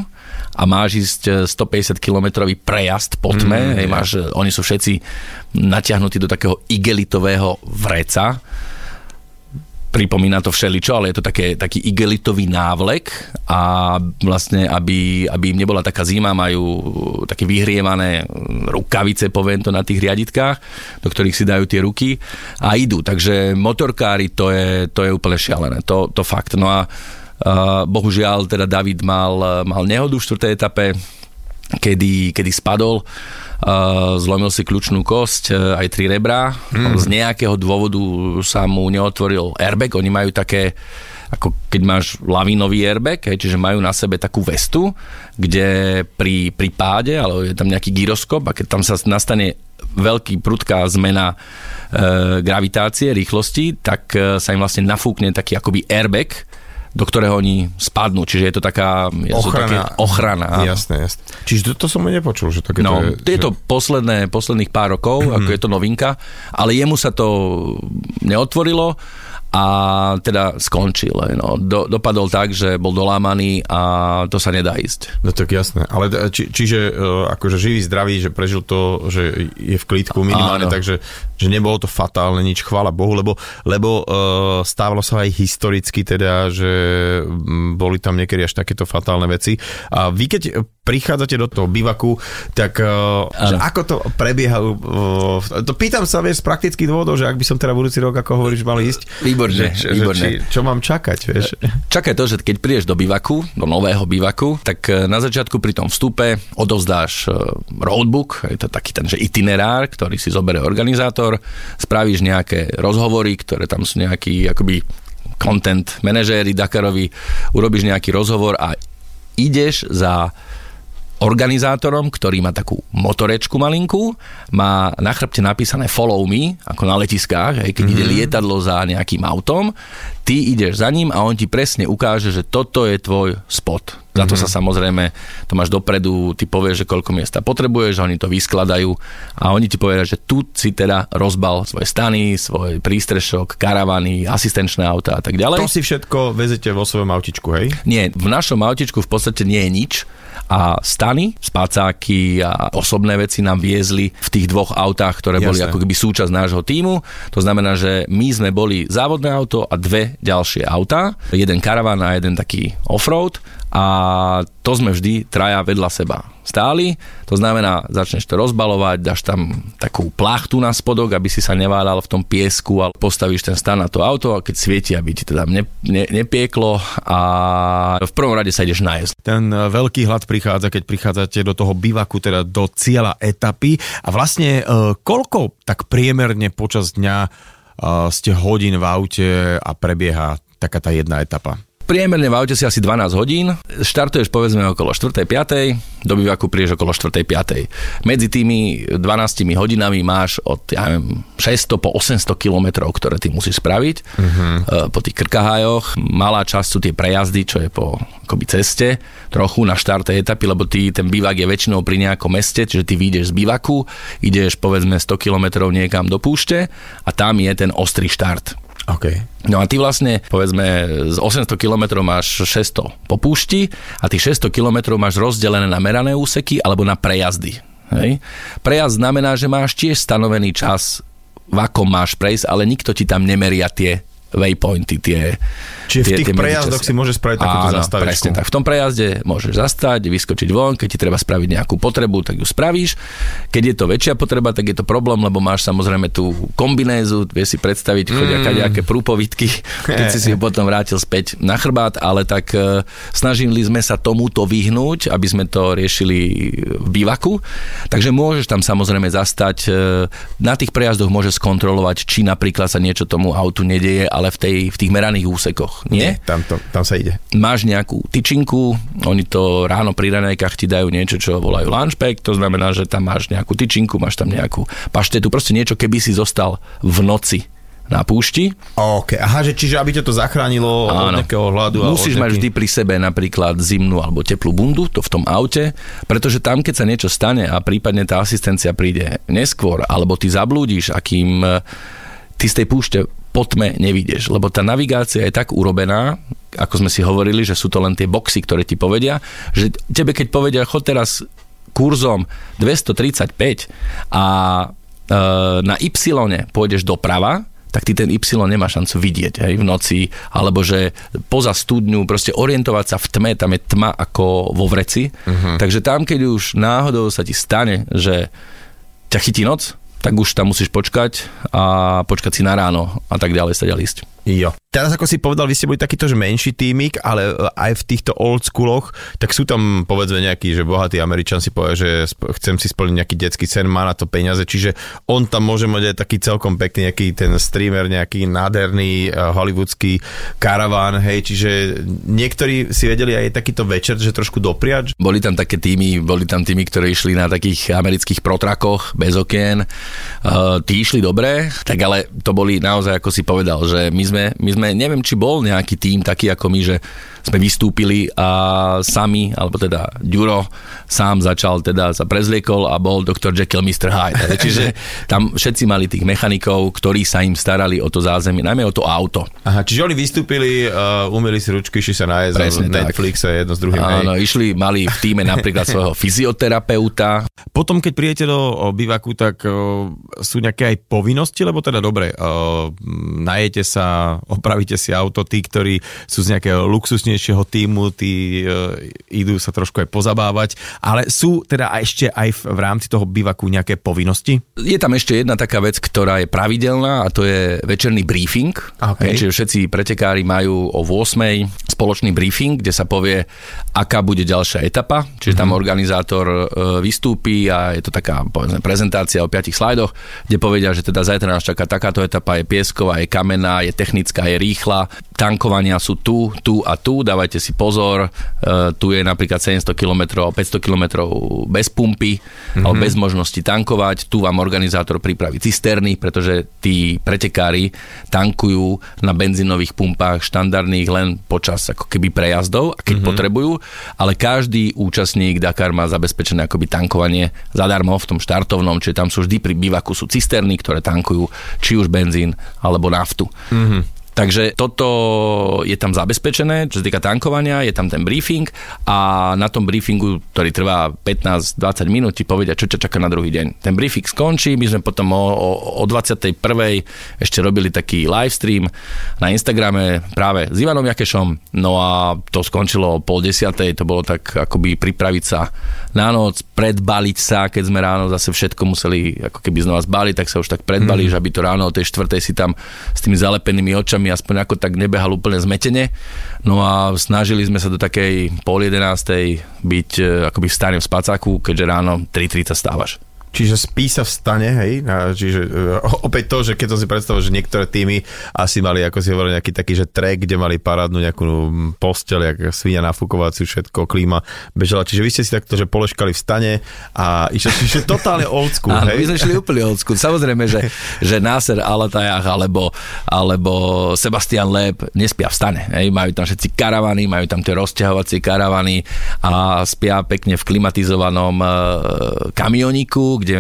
a máš ísť 150 kilometrový prejazd po tme, mm, hej, máš, oni sú všetci natiahnutí do takého igelitového vreca, pripomína to všeličo, ale je to také, taký igelitový návlek a vlastne, aby, aby im nebola taká zima, majú také vyhrievané rukavice, poviem to, na tých riaditkách, do ktorých si dajú tie ruky a idú. Takže motorkári, to je, to je úplne šialené, to, to fakt. No a bohužiaľ, teda David mal, mal nehodu v 4. etape, kedy, kedy spadol, zlomil si kľúčnú kosť, uh, aj tri rebra. Mm. Z nejakého dôvodu sa mu neotvoril airbag. Oni majú také, ako keď máš lavínový airbag, hej, čiže majú na sebe takú vestu, kde pri, pri páde, ale je tam nejaký gyroskop a keď tam sa nastane veľký prudká zmena e, gravitácie, rýchlosti, tak e, sa im vlastne nafúkne taký akoby airbag do ktorého oni spadnú. Čiže je to taká je to Ochrana. také ochrana. Jasné, jasné. Čiže to, to som nepočul, že také No, to je to posledné, posledných pár rokov, Mhm. ako je to novinka, ale jemu sa to neotvorilo a teda skončil. No. Do, dopadol tak, že bol dolámaný a to sa nedá ísť. No tak jasné, ale či, čiže uh, akože živý, zdravý, že prežil to, že je v klídku minimálne, Áno. takže že nebolo to fatálne nič, chvála Bohu, lebo, lebo uh, stávalo sa aj historicky teda, že boli tam niekedy až takéto fatálne veci. A vy keď prichádzate do toho bivaku, tak uh, že ako to prebieha? Uh, to pýtam sa, vieš, z praktických dôvodov, že ak by som teda budúci rok, ako hovoríš, mal ísť, Výborne, že, výborne. Že, či, čo mám čakať, vieš? Čakaj to, že keď prídeš do bivaku, do nového bivaku, tak e, na začiatku pri tom vstupe odovzdáš e, roadbook, je to taký ten, že itinerár, ktorý si zoberie organizátor, spravíš nejaké rozhovory, ktoré tam sú nejakí akoby content manažéri Dakarovi, urobíš nejaký rozhovor a ideš za organizátorom, ktorý má takú motorečku malinkú, má na chrbte napísané follow me, ako na letiskách, hej, keď mm-hmm. ide lietadlo za nejakým autom, ty ideš za ním a on ti presne ukáže, že toto je tvoj spot. Za to mm-hmm. sa samozrejme, to máš dopredu, ty povieš, že koľko miesta potrebuješ, oni to vyskladajú a oni ti povedia, že tu si teda rozbal svoje stany, svoj prístrešok, karavany, asistenčné auta a tak ďalej. To si všetko vezete vo svojom autičku, hej? Nie, v našom autičku v podstate nie je nič a stany, spacáky a osobné veci nám viezli v tých dvoch autách, ktoré boli Jasné. ako keby súčasť nášho týmu. To znamená, že my sme boli závodné auto a dve ďalšie autá. Jeden karavan a jeden taký offroad a to sme vždy traja vedľa seba stáli. To znamená, začneš to rozbalovať, dáš tam takú plachtu na spodok, aby si sa neválal v tom piesku a postavíš ten stan na to auto a keď svieti, aby ti teda ne, ne, nepieklo a v prvom rade sa ideš najesť. Ten e, veľký hlad prichádza, keď prichádzate do toho bivaku, teda do cieľa etapy. A vlastne e, koľko tak priemerne počas dňa e, ste hodín v aute a prebieha taká tá jedna etapa? Priemerne v aute si asi 12 hodín, štartuješ povedzme okolo 4. 5. do bivaku prídeš okolo 4. 5. Medzi tými 12 hodinami máš od ja neviem, 600 po 800 kilometrov, ktoré ty musíš spraviť uh-huh. po tých krkahájoch. Malá časť sú tie prejazdy, čo je po akoby ceste, trochu na štarte etapy, lebo ty, ten bivak je väčšinou pri nejakom meste, čiže ty vyjdeš z bivaku, ideš povedzme 100 kilometrov niekam do púšte a tam je ten ostrý štart. OK. No a ty vlastne, povedzme, z 800 km máš 600 po púšti a tých 600 km máš rozdelené na merané úseky alebo na prejazdy. Hej? Prejazd znamená, že máš tiež stanovený čas, v akom máš prejsť, ale nikto ti tam nemeria tie waypointy, tie... Čiže v tie, tých tie prejazdoch si môžeš spraviť takúto Áno, zastavičku. presne tak. V tom prejazde môžeš zastať, vyskočiť von, keď ti treba spraviť nejakú potrebu, tak ju spravíš. Keď je to väčšia potreba, tak je to problém, lebo máš samozrejme tú kombinézu, vieš si predstaviť, chodia mm. nejaké prúpovitky, keď si si ju potom vrátil späť na chrbát, ale tak e, snažili sme sa tomuto vyhnúť, aby sme to riešili v bivaku. Takže môžeš tam samozrejme zastať, e, na tých prejazdoch môžeš skontrolovať, či napríklad sa niečo tomu autu nedieje, ale v, tej, v tých meraných úsekoch. Nie? Tam, to, tam sa ide. máš nejakú tyčinku, oni to ráno pri ranejkách ti dajú niečo, čo volajú lunchpack, to znamená, že tam máš nejakú tyčinku, máš tam nejakú paštetu, proste niečo, keby si zostal v noci na púšti. OK. Aha, že čiže aby ťa to zachránilo od nejakého hladu. Musíš mať vždy pri sebe napríklad zimnú alebo teplú bundu, to v tom aute, pretože tam, keď sa niečo stane a prípadne tá asistencia príde neskôr, alebo ty zablúdiš, akým e, ty z tej púšte po tme nevidíš, lebo tá navigácia je tak urobená, ako sme si hovorili, že sú to len tie boxy, ktoré ti povedia, že tebe keď povedia, chod teraz kurzom 235 a e, na Y pôjdeš doprava, tak ty ten Y nemá šancu vidieť hej, v noci, alebo že poza studňu, proste orientovať sa v tme, tam je tma ako vo vreci. Uh-huh. Takže tam, keď už náhodou sa ti stane, že ťa chytí noc, tak už tam musíš počkať a počkať si na ráno a tak ďalej sa ďalej ísť. Jo. Teraz ako si povedal, vy ste boli takýto, že menší tímik, ale e, aj v týchto old schooloch, tak sú tam povedzme nejaký, že bohatý Američan si povie, že chcem si splniť nejaký detský sen, má na to peniaze, čiže on tam môže mať aj taký celkom pekný nejaký ten streamer, nejaký nádherný uh, hollywoodský karaván, hej, čiže niektorí si vedeli aj takýto večer, že trošku dopriať. Boli tam také týmy, boli tam týmy, ktoré išli na takých amerických protrakoch bez okien. Uh, tí išli dobre, tak ale to boli naozaj, ako si povedal, že my sme, my sme sme, neviem, či bol nejaký tým taký ako my, že sme vystúpili a sami, alebo teda Ďuro sám začal, teda sa prezliekol a bol doktor Jekyll, Mr. Hyde. Čiže tam všetci mali tých mechanikov, ktorí sa im starali o to zázemie, najmä o to auto. Aha, čiže oni vystúpili, uh, umili si ručky, išli sa nájsť Presne Netflixe jedno s druhým. Áno, hej. išli, mali v týme napríklad svojho fyzioterapeuta. Potom, keď prijete do bivaku, tak o, sú nejaké aj povinnosti, lebo teda dobre, o, najete sa, opravíte si auto, tí, ktorí sú z nejakého luxusnejšieho týmu, tí o, idú sa trošku aj pozabávať, ale sú teda aj ešte aj v, v rámci toho bivaku nejaké povinnosti? Je tam ešte jedna taká vec, ktorá je pravidelná a to je večerný briefing. Okay. Hej, Čiže všetci pretekári majú o 8 spoločný briefing, kde sa povie, aká bude ďalšia etapa. Čiže tam organizátor e, vystúpi a je to taká povedzme, prezentácia o 5 slajdoch, kde povedia, že teda zajtra nás čaká takáto etapa, je piesková, je kamená, je technická, je rýchla. Tankovania sú tu, tu a tu, dávajte si pozor. E, tu je napríklad 700 km, 500 km bez pumpy, mm-hmm. alebo bez možnosti tankovať. Tu vám organizátor pripraví cisterny, pretože tí pretekári tankujú na benzínových pumpách štandardných len počas ako keby prejazdov, keď mm-hmm. potrebujú, ale každý účastník Dakar má zabezpečené akoby tankovanie zadarmo v tom štartovnom, čiže tam sú vždy pri bivaku sú cisterny, ktoré tankujú či už benzín alebo naftu. Mm-hmm. Takže toto je tam zabezpečené, čo sa týka tankovania, je tam ten briefing a na tom briefingu, ktorý trvá 15-20 minút, ti povedia, čo ťa čaká na druhý deň. Ten briefing skončí, my sme potom o, o, o 21. ešte robili taký live stream na Instagrame práve s Ivanom Jakešom, no a to skončilo o pol desiatej, to bolo tak akoby pripraviť sa na noc, predbaliť sa, keď sme ráno zase všetko museli ako keby znova zbaliť, tak sa už tak predbalíš, mm. aby to ráno o tej štvrtej si tam s tými zalepenými očami aspoň ako tak nebehal úplne zmetene. No a snažili sme sa do takej pol jedenástej byť e, akoby v stane v spacáku, keďže ráno 3.30 stávaš. Čiže spí sa v stane, hej? A čiže uh, opäť to, že keď som si predstavil, že niektoré týmy asi mali, ako si hovoril, nejaký taký, že track, kde mali parádnu nejakú postel, jak svinia nafúkovaciu, všetko, klíma bežala. Čiže vy ste si takto, že poleškali v stane a išli že totálne old school, Áno, hej? my sme šli úplne old school. Samozrejme, že, že Nasser Alatajach alebo, alebo Sebastian Leb nespia v stane. Hej? Majú tam všetci karavany, majú tam tie rozťahovacie karavany a spia pekne v klimatizovanom uh, kde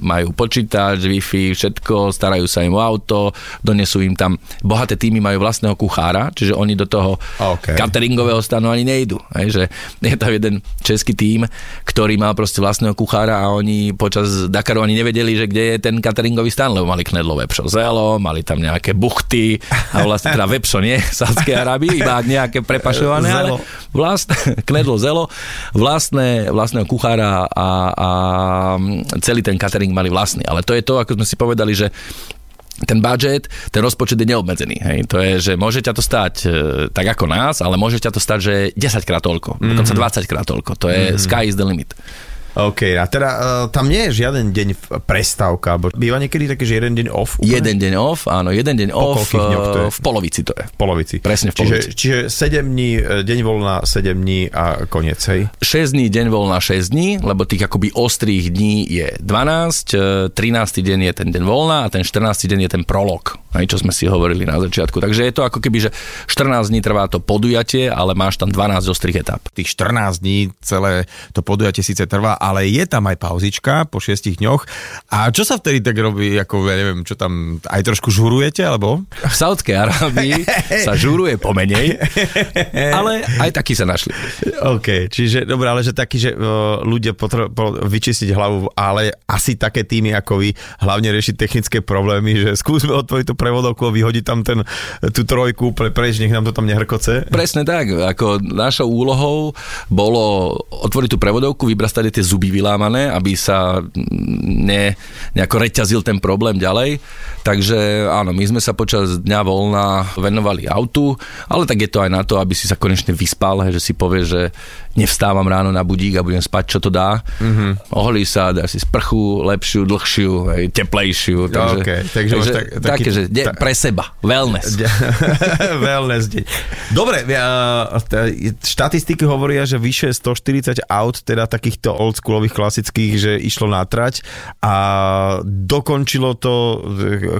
majú počítač, Wi-Fi, všetko, starajú sa im o auto, donesú im tam, bohaté týmy majú vlastného kuchára, čiže oni do toho Okay. cateringového stanu ani nejdu. Hej, že je tam jeden český tím, ktorý mal proste vlastného kuchára a oni počas Dakaru ani nevedeli, že kde je ten cateringový stan, lebo mali knedlo vepšo zelo, mali tam nejaké buchty a vlastne teda vepšo nie, Sádskej Arábii, iba nejaké prepašované, ale Zelo. vlast, knedlo zelo, vlastné, vlastného kuchára a, a celý ten catering mali vlastný. Ale to je to, ako sme si povedali, že ten budget, ten rozpočet je neobmedzený. Hej. To je, že môže ťa to stať e, tak ako nás, ale môže ťa to stať, že 10 krát toľko, mm-hmm. dokonca 20 krát toľko. To je mm-hmm. sky is the limit. OK, a teda uh, tam nie je žiaden deň prestávka, alebo býva niekedy taký, že jeden deň off? úplne? Jeden deň off, áno, jeden deň Po off, to je? e, v polovici to je. V polovici. Presne v čiže, polovici. čiže 7 dní, e, deň voľna, 7 dní a koniec, hej? 6 dní, deň voľna 6 dní, lebo tých akoby ostrých dní je 12, e, 13. deň je ten deň voľna a ten 14. deň je ten prolog, hej, čo sme si hovorili na začiatku. Takže je to ako keby, že 14 dní trvá to podujatie, ale máš tam 12 ostrých etap. Tých 14 dní celé to podujatie síce trvá, ale je tam aj pauzička po 6 dňoch. A čo sa vtedy tak robí, ako ja neviem, čo tam, aj trošku žurujete, alebo? V Saudskej Arábii sa žuruje pomenej, ale aj takí sa našli. OK, čiže dobre, ale že taký, že ľudia potrebujú po, vyčistiť hlavu, ale asi také týmy ako vy hlavne riešiť technické problémy, že skúsme otvoriť tú prevodovku a vyhodiť tam ten, tú trojku úplne preč, nech nám to tam nehrkoce. Presne tak, ako našou úlohou bolo otvoriť tú prevodovku, vybrať tie zuby vylámané, aby sa ne, nejako reťazil ten problém ďalej. Takže áno, my sme sa počas dňa voľna venovali autu, ale tak je to aj na to, aby si sa konečne vyspal, že si povie, že nevstávam ráno na budík a budem spať, čo to dá. Mm-hmm. Oholí sa, dá si sprchu lepšiu, dlhšiu, hej, teplejšiu. Takže, okay, takže, takže tak, taký, také, že de, pre seba. Wellness. wellness deň. Dobre, štatistiky hovoria, že vyše 140 aut, teda takýchto oldschoolových klasických, že išlo na trať a dokončilo to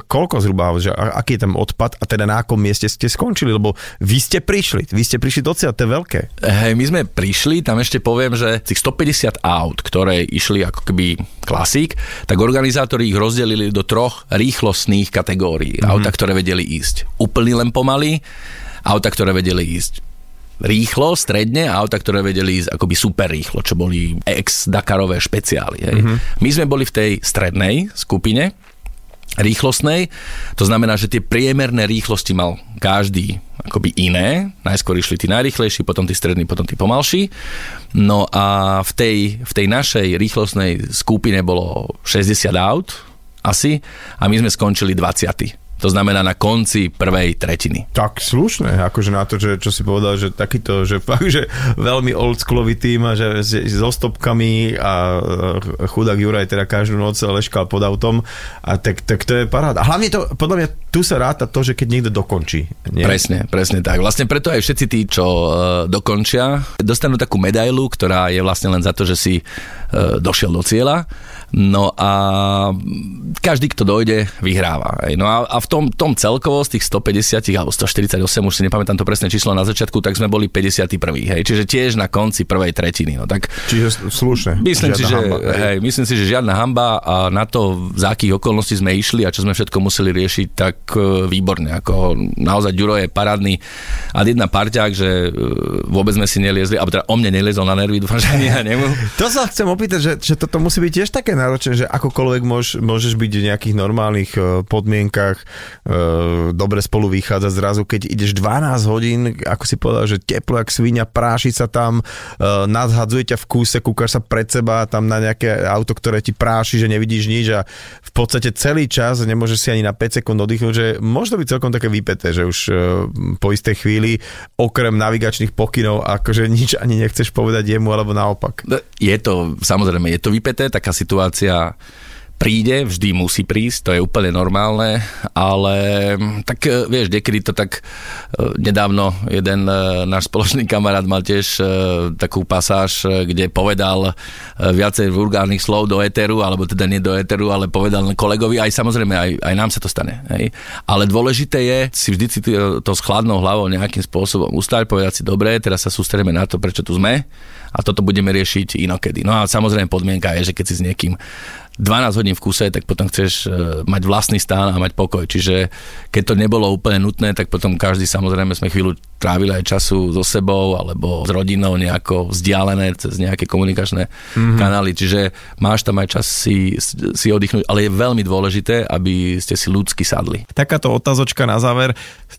koľko zhruba, že aký je tam odpad a teda na akom mieste ste skončili, lebo vy ste prišli, vy ste prišli do cieľa, to je veľké. Hej, my sme prišli, tam ešte poviem, že tých 150 aut, ktoré išli ako keby klasík, tak organizátori ich rozdelili do troch rýchlostných kategórií. Mm-hmm. Auta, ktoré vedeli ísť úplne len pomaly, auta, ktoré vedeli ísť rýchlo, stredne a auta, ktoré vedeli ísť akoby super rýchlo, čo boli ex-Dakarové špeciály. Hej. Mm-hmm. My sme boli v tej strednej skupine, rýchlostnej. To znamená, že tie priemerné rýchlosti mal každý akoby iné. Najskôr išli tí najrýchlejší, potom tí strední, potom tí pomalší. No a v tej, v tej našej rýchlostnej skupine bolo 60 aut asi a my sme skončili 20. To znamená na konci prvej tretiny. Tak slušné, akože na to, že, čo si povedal, že takýto, že fakt, že veľmi oldschoolový tým a že so stopkami a chudák Juraj teda každú noc leškal pod autom a tak, tak to je paráda. A hlavne to, podľa mňa tu sa ráta to, že keď niekto dokončí. Nie? Presne, presne tak. Vlastne preto aj všetci tí, čo uh, dokončia, dostanú takú medailu, ktorá je vlastne len za to, že si uh, došiel do cieľa No a každý, kto dojde, vyhráva. No a, a v tom, tom celkovo z tých 150 alebo 148, už si nepamätám to presné číslo na začiatku, tak sme boli 51. Hej. Čiže tiež na konci prvej tretiny. No, tak, Čiže slušne. Myslím si, že, hamba, hej. Hej, myslím si, že žiadna hamba a na to, za akých okolností sme išli a čo sme všetko museli riešiť, tak e, výborne. Ako, naozaj Ďuro je parádny a jedna parťák, že e, vôbec sme si neliezli, alebo teda o mne neliezol na nervy, dúfam, že ani ja nemu. To sa chcem opýtať, že, že toto musí byť tiež také náročné, že akokoľvek môž, môžeš byť v nejakých normálnych uh, podmienkach, uh, dobre spolu vychádzať zrazu, keď ideš 12 hodín, ako si povedal, že teplo jak svinia, práši sa tam, uh, nadhadzuje ťa v kúse, kúkaš sa pred seba tam na nejaké auto, ktoré ti práši, že nevidíš nič a v podstate celý čas nemôžeš si ani na 5 sekúnd oddychnúť, že možno byť celkom také vypeté, že už po istej chvíli okrem navigačných pokynov akože nič ani nechceš povedať jemu alebo naopak. Je to, samozrejme, je to vypeté, taká situácia situácia príde, vždy musí prísť, to je úplne normálne, ale tak e, vieš, niekedy to tak e, nedávno jeden e, náš spoločný kamarát mal tiež takú pasáž, kde povedal viacej vulgárnych slov do éteru, alebo teda nie do éteru, ale povedal kolegovi, aj samozrejme, aj, aj nám sa to stane. Hej. Ale dôležité je si vždy si to s chladnou hlavou nejakým spôsobom ustať, povedať si, dobre, teraz sa sústredíme na to, prečo tu sme a toto budeme riešiť inokedy. No a samozrejme podmienka je, že keď si s niekým 12 hodín v kuse, tak potom chceš e, mať vlastný stán a mať pokoj. Čiže keď to nebolo úplne nutné, tak potom každý samozrejme sme chvíľu trávili aj času so sebou alebo s rodinou nejako vzdialené cez nejaké komunikačné mm-hmm. kanály. Čiže máš tam aj čas si, si oddychnúť, ale je veľmi dôležité, aby ste si ľudsky sadli. Takáto otázočka na záver.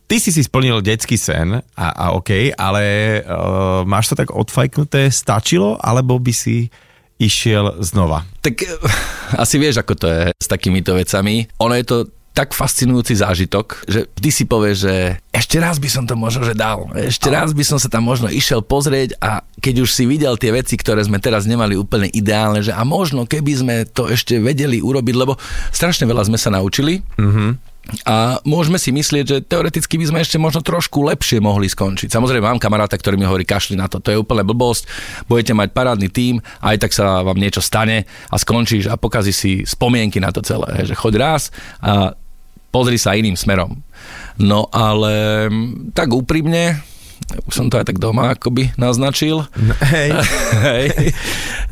Ty si si splnil detský sen a, a OK, ale uh, máš to tak odfajknuté, stačilo, alebo by si išiel znova? Tak eh, asi vieš, ako to je s takýmito vecami. Ono je to tak fascinujúci zážitok, že ty si povieš, že ešte raz by som to možno že dal, ešte raz by som sa tam možno išiel pozrieť a keď už si videl tie veci, ktoré sme teraz nemali úplne ideálne, že a možno keby sme to ešte vedeli urobiť, lebo strašne veľa sme sa naučili, mm-hmm a môžeme si myslieť, že teoreticky by sme ešte možno trošku lepšie mohli skončiť. Samozrejme, mám kamaráta, ktorý mi hovorí, kašli na to, to je úplne blbosť, budete mať parádny tím, aj tak sa vám niečo stane a skončíš a pokazí si spomienky na to celé. Že choď raz a pozri sa iným smerom. No ale tak úprimne, už som to aj tak doma akoby naznačil. Hej. Hej.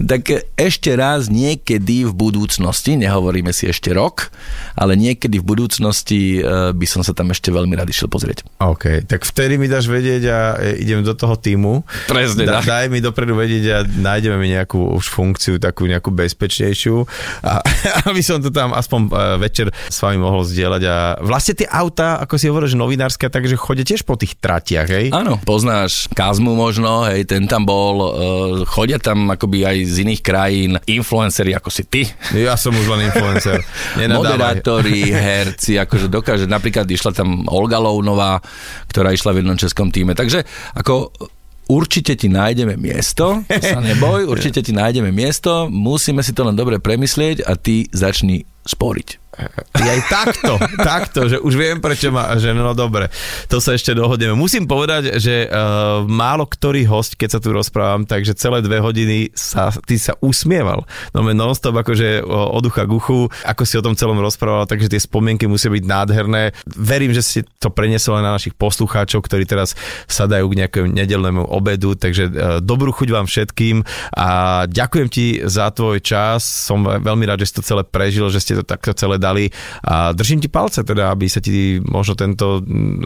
Tak ešte raz niekedy v budúcnosti, nehovoríme si ešte rok, ale niekedy v budúcnosti e, by som sa tam ešte veľmi rád išiel pozrieť. OK, tak vtedy mi dáš vedieť a e, idem do toho týmu. Presne, da, Daj mi dopredu vedieť a nájdeme mi nejakú už funkciu, takú nejakú bezpečnejšiu, a, aby som to tam aspoň e, večer s vami mohol zdieľať. A vlastne tie auta, ako si hovoríš, novinárske, takže chodia tiež po tých tratiach, hej? Áno, poznáš Kazmu možno, hej, ten tam bol, uh, chodia tam akoby aj z iných krajín influenceri ako si ty. Ja som už len influencer. Moderátori, herci, akože dokáže, napríklad išla tam Olga Lounová, ktorá išla v jednom českom týme, takže ako určite ti nájdeme miesto, to sa neboj, určite ti nájdeme miesto, musíme si to len dobre premyslieť a ty začni sporiť. Aj takto, takto, že už viem, prečo ma, že no dobre, to sa ešte dohodneme. Musím povedať, že uh, málo ktorý host, keď sa tu rozprávam, takže celé dve hodiny sa, ty sa usmieval. No non-stop akože od ucha k uchu, ako si o tom celom rozprával, takže tie spomienky musia byť nádherné. Verím, že si to preniesol aj na našich poslucháčov, ktorí teraz sadajú k nejakému nedelnému obedu, takže uh, dobrú chuť vám všetkým a ďakujem ti za tvoj čas. Som veľmi rád, že si to celé prežil, že ste to takto celé dali a držím ti palce teda, aby sa ti možno tento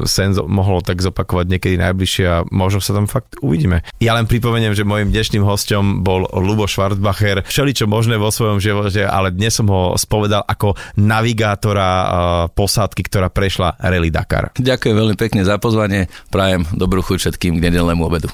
sen mohlo tak zopakovať niekedy najbližšie a možno sa tam fakt uvidíme. Ja len pripomeniem, že môjim dnešným hostom bol Lubo Schwarzbacher, všeličo možné vo svojom živote, ale dnes som ho spovedal ako navigátora posádky, ktorá prešla Rally Dakar. Ďakujem veľmi pekne za pozvanie, prajem dobrú chuť všetkým k nedelnému obedu.